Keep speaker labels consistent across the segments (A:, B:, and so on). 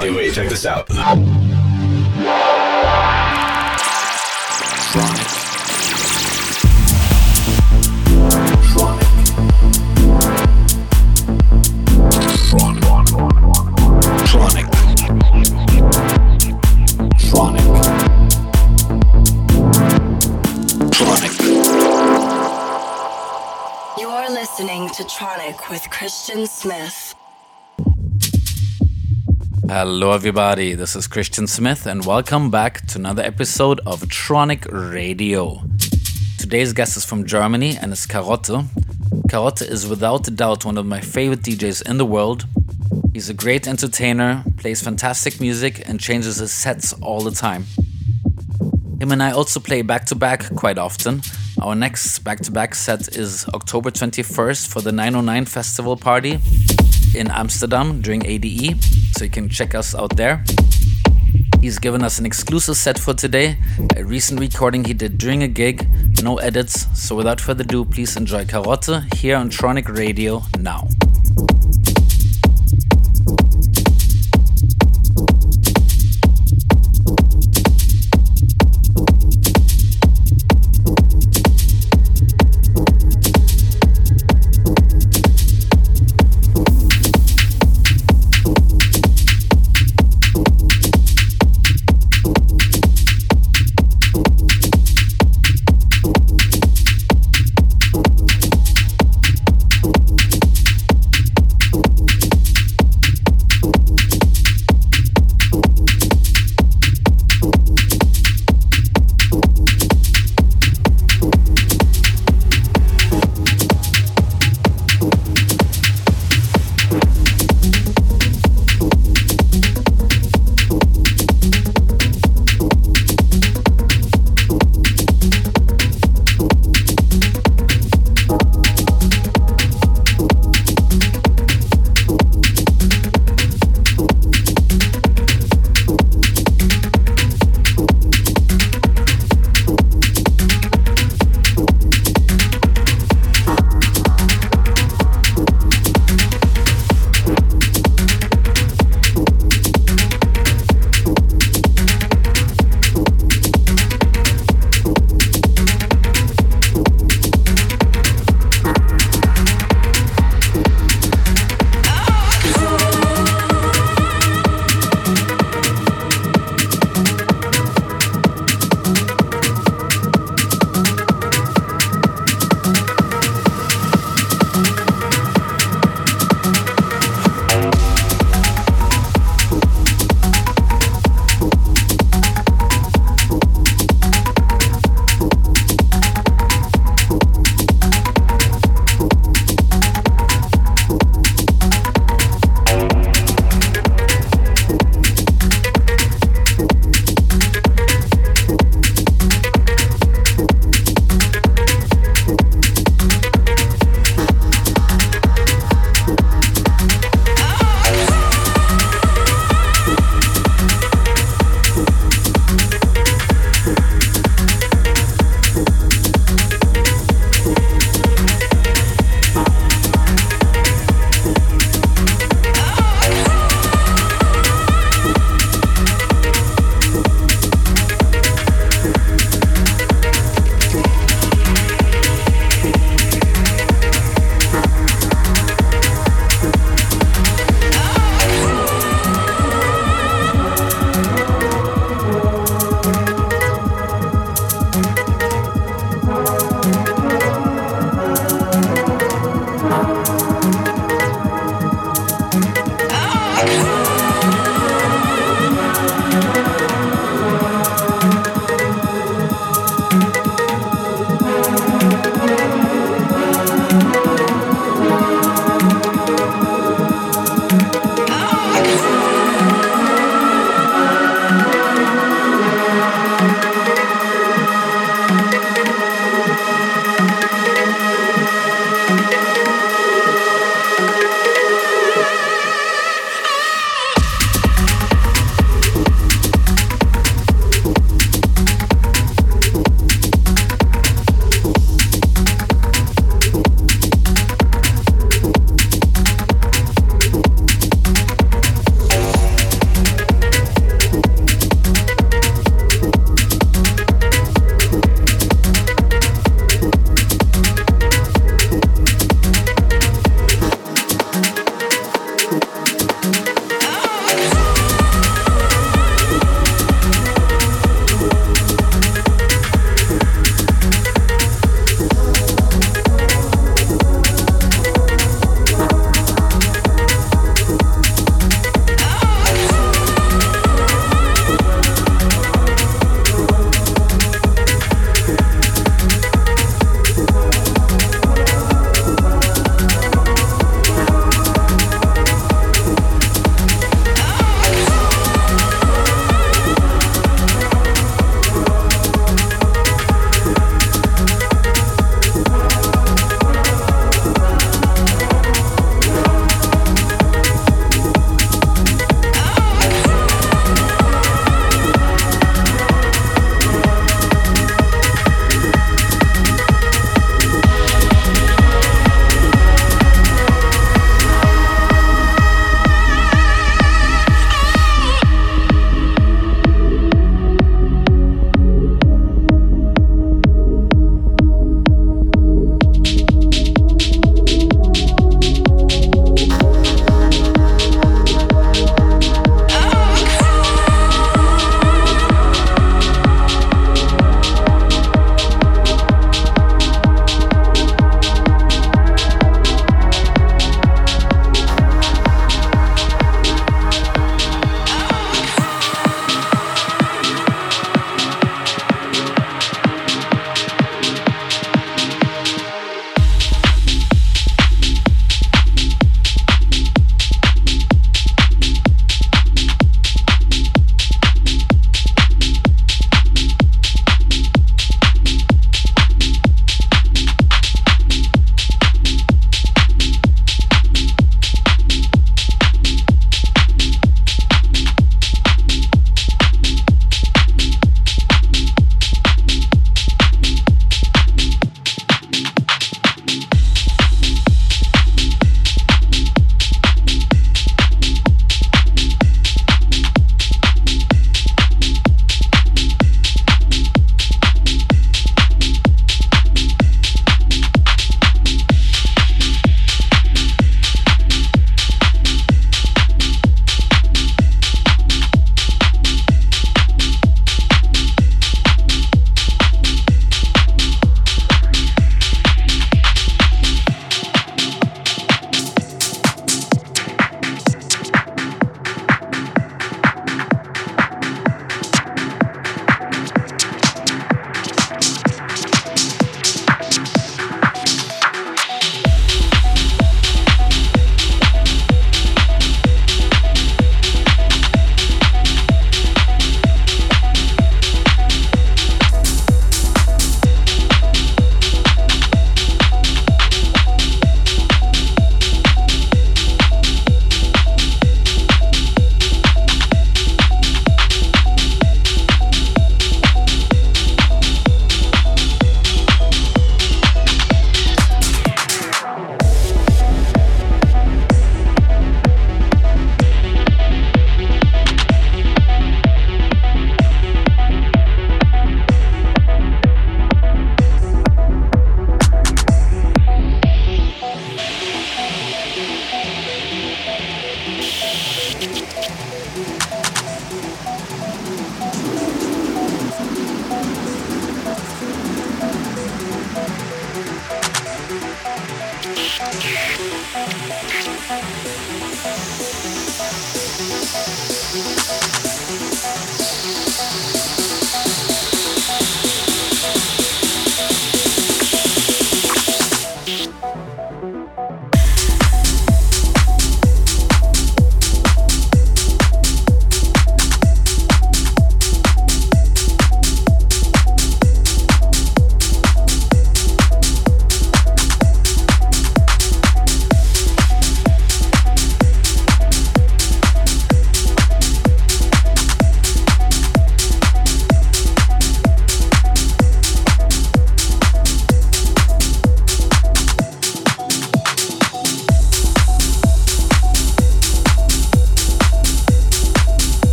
A: Hey, wait, check this out. Tronic.
B: Listening to Tronic with Christian Smith.
C: Hello, everybody. This is Christian Smith, and welcome back to another episode of Tronic Radio. Today's guest is from Germany and is Karotte. Karotte is without a doubt one of my favorite DJs in the world. He's a great entertainer, plays fantastic music, and changes his sets all the time. Him and I also play back to back quite often. Our next back to back set is October 21st for the 909 Festival Party in Amsterdam during ADE, so you can check us out there. He's given us an exclusive set for today, a recent recording he did during a gig, no edits. So without further ado, please enjoy Karotte here on Tronic Radio now.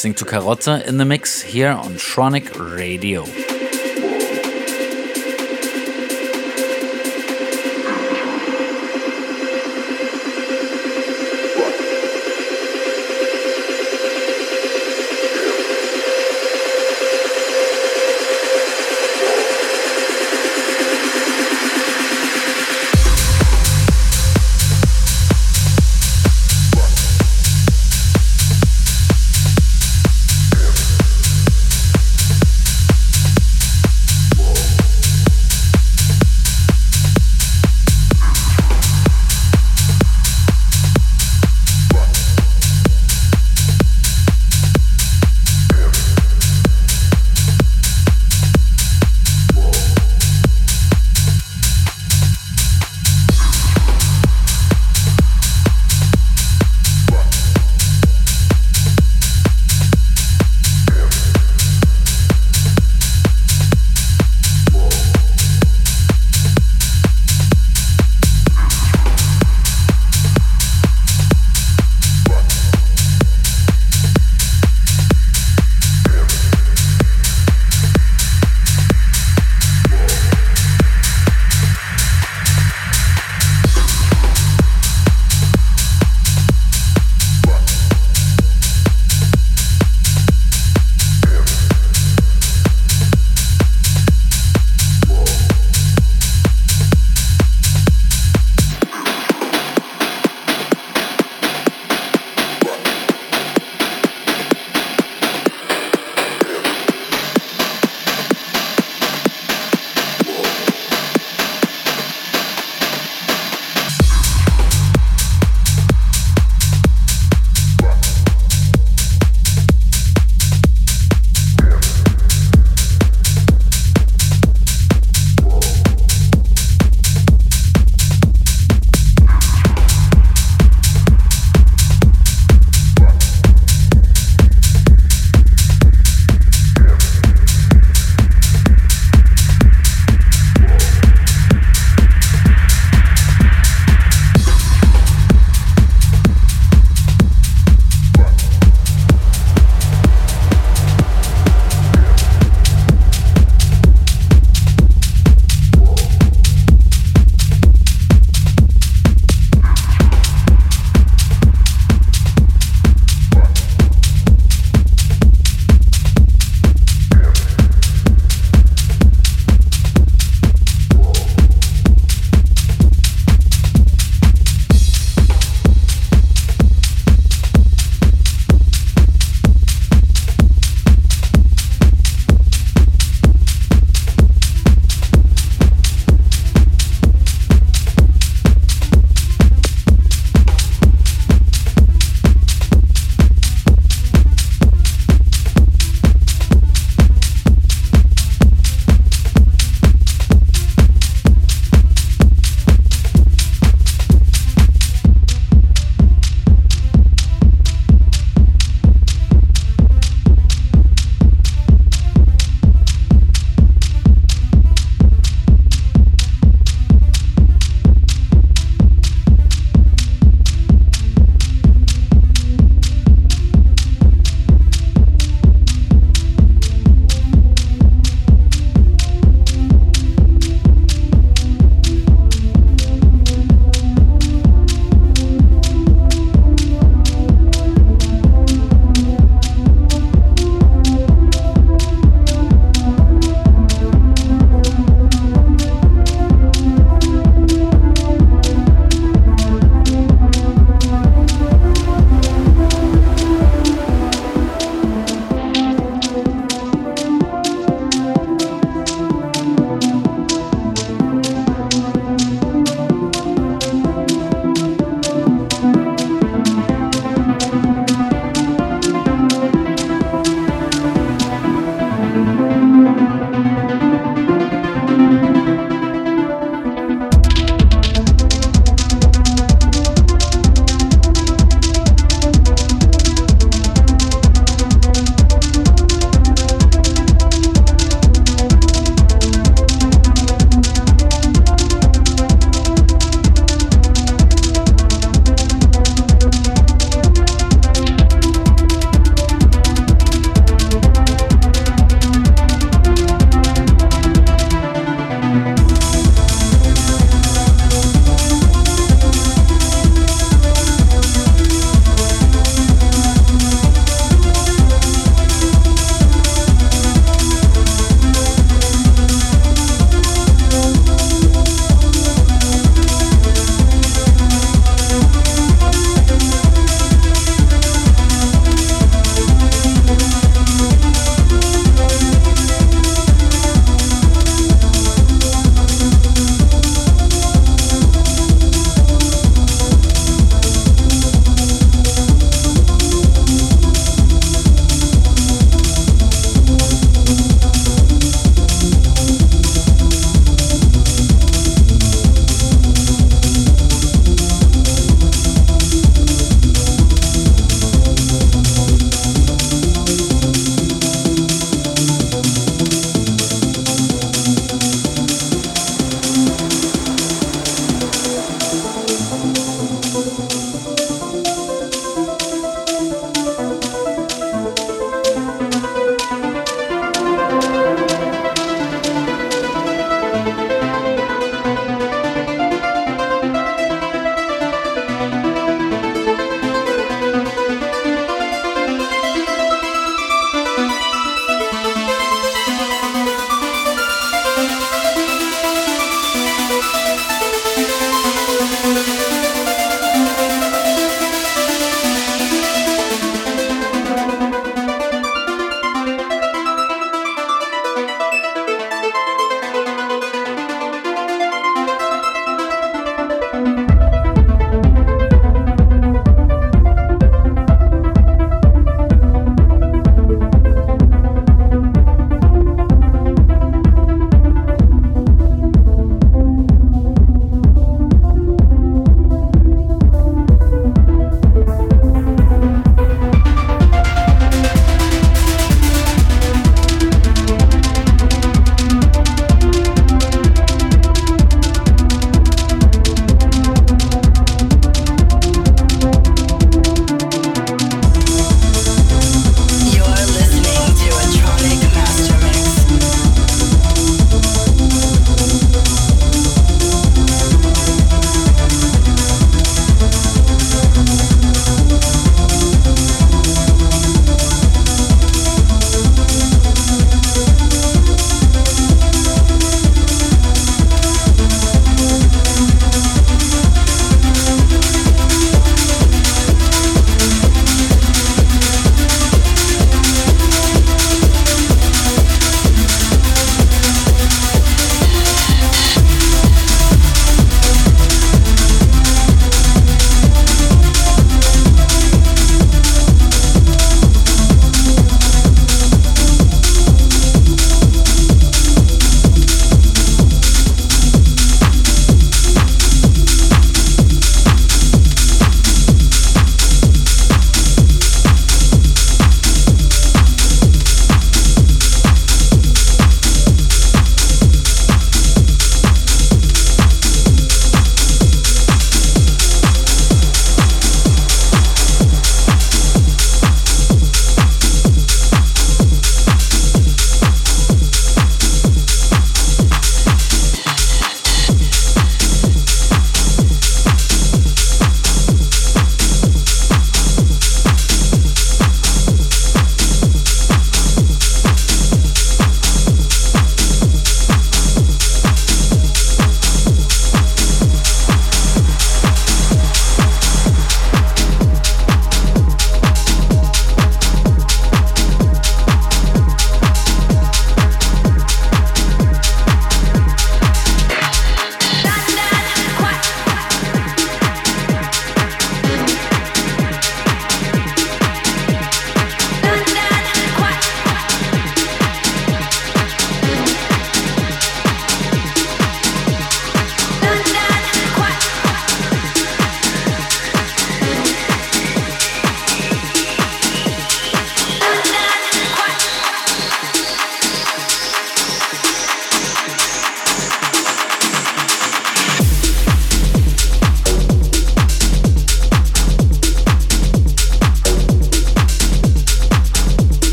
C: Listening to Karotte in the mix here on Tronic Radio.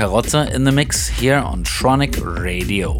C: Karotte in the mix here on Tronic Radio.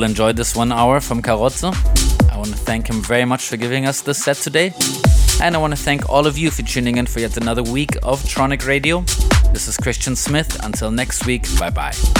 C: All enjoyed this one hour from Karotte. I want to thank him very much for giving us this set today. And I want to thank all of you for tuning in for yet another week of Tronic Radio. This is Christian Smith. Until next week, bye bye.